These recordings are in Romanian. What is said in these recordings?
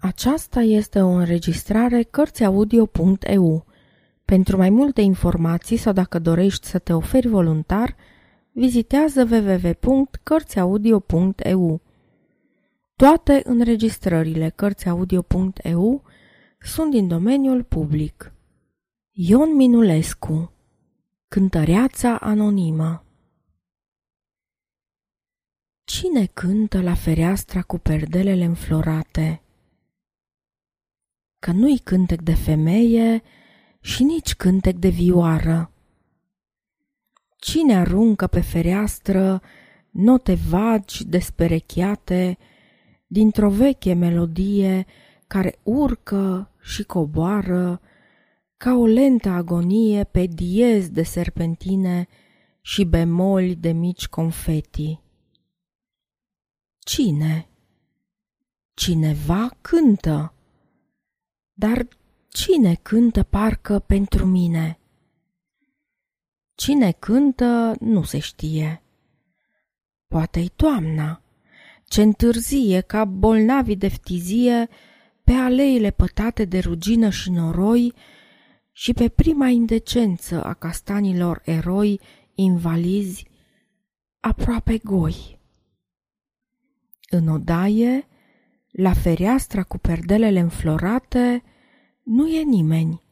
Aceasta este o înregistrare Cărțiaudio.eu. Pentru mai multe informații sau dacă dorești să te oferi voluntar, vizitează www.cărțiaudio.eu. Toate înregistrările Cărțiaudio.eu sunt din domeniul public. Ion Minulescu Cântăreața anonimă Cine cântă la fereastra cu perdelele înflorate? Că nu-i cântec de femeie și nici cântec de vioară. Cine aruncă pe fereastră note vagi desperechiate dintr-o veche melodie care urcă și coboară ca o lentă agonie pe diez de serpentine și bemoli de mici confeti. Cine? Cineva cântă. Dar cine cântă parcă pentru mine? Cine cântă nu se știe. Poate-i toamna, ce întârzie ca bolnavi de ftizie pe aleile pătate de rugină și noroi și pe prima indecență a castanilor eroi invalizi aproape goi. În odaie, la fereastra cu perdelele înflorate, nu e nimeni.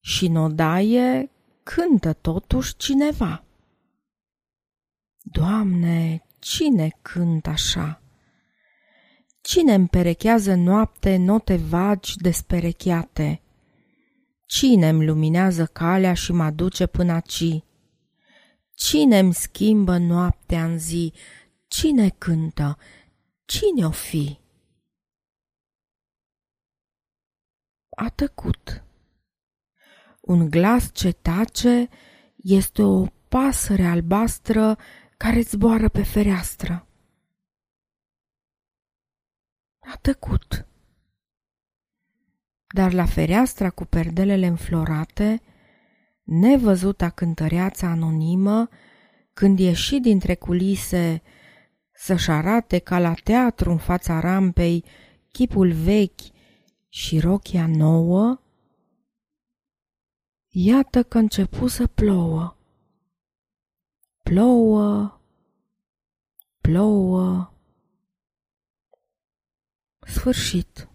Și în odaie cântă totuși cineva. Doamne, cine cântă așa? Cine împerechează noapte note vagi desperecheate? Cine îmi luminează calea și mă duce până aci? Cine îmi schimbă noaptea în zi? Cine cântă? Cine o fi? A tăcut. Un glas ce tace este o pasăre albastră care zboară pe fereastră. A tăcut. Dar la fereastra cu perdelele înflorate, nevăzuta cântăreața anonimă, când ieși dintre culise să-și arate ca la teatru în fața rampei chipul vechi și rochia nouă, iată că începu să plouă. Plouă, plouă. Sfârșit.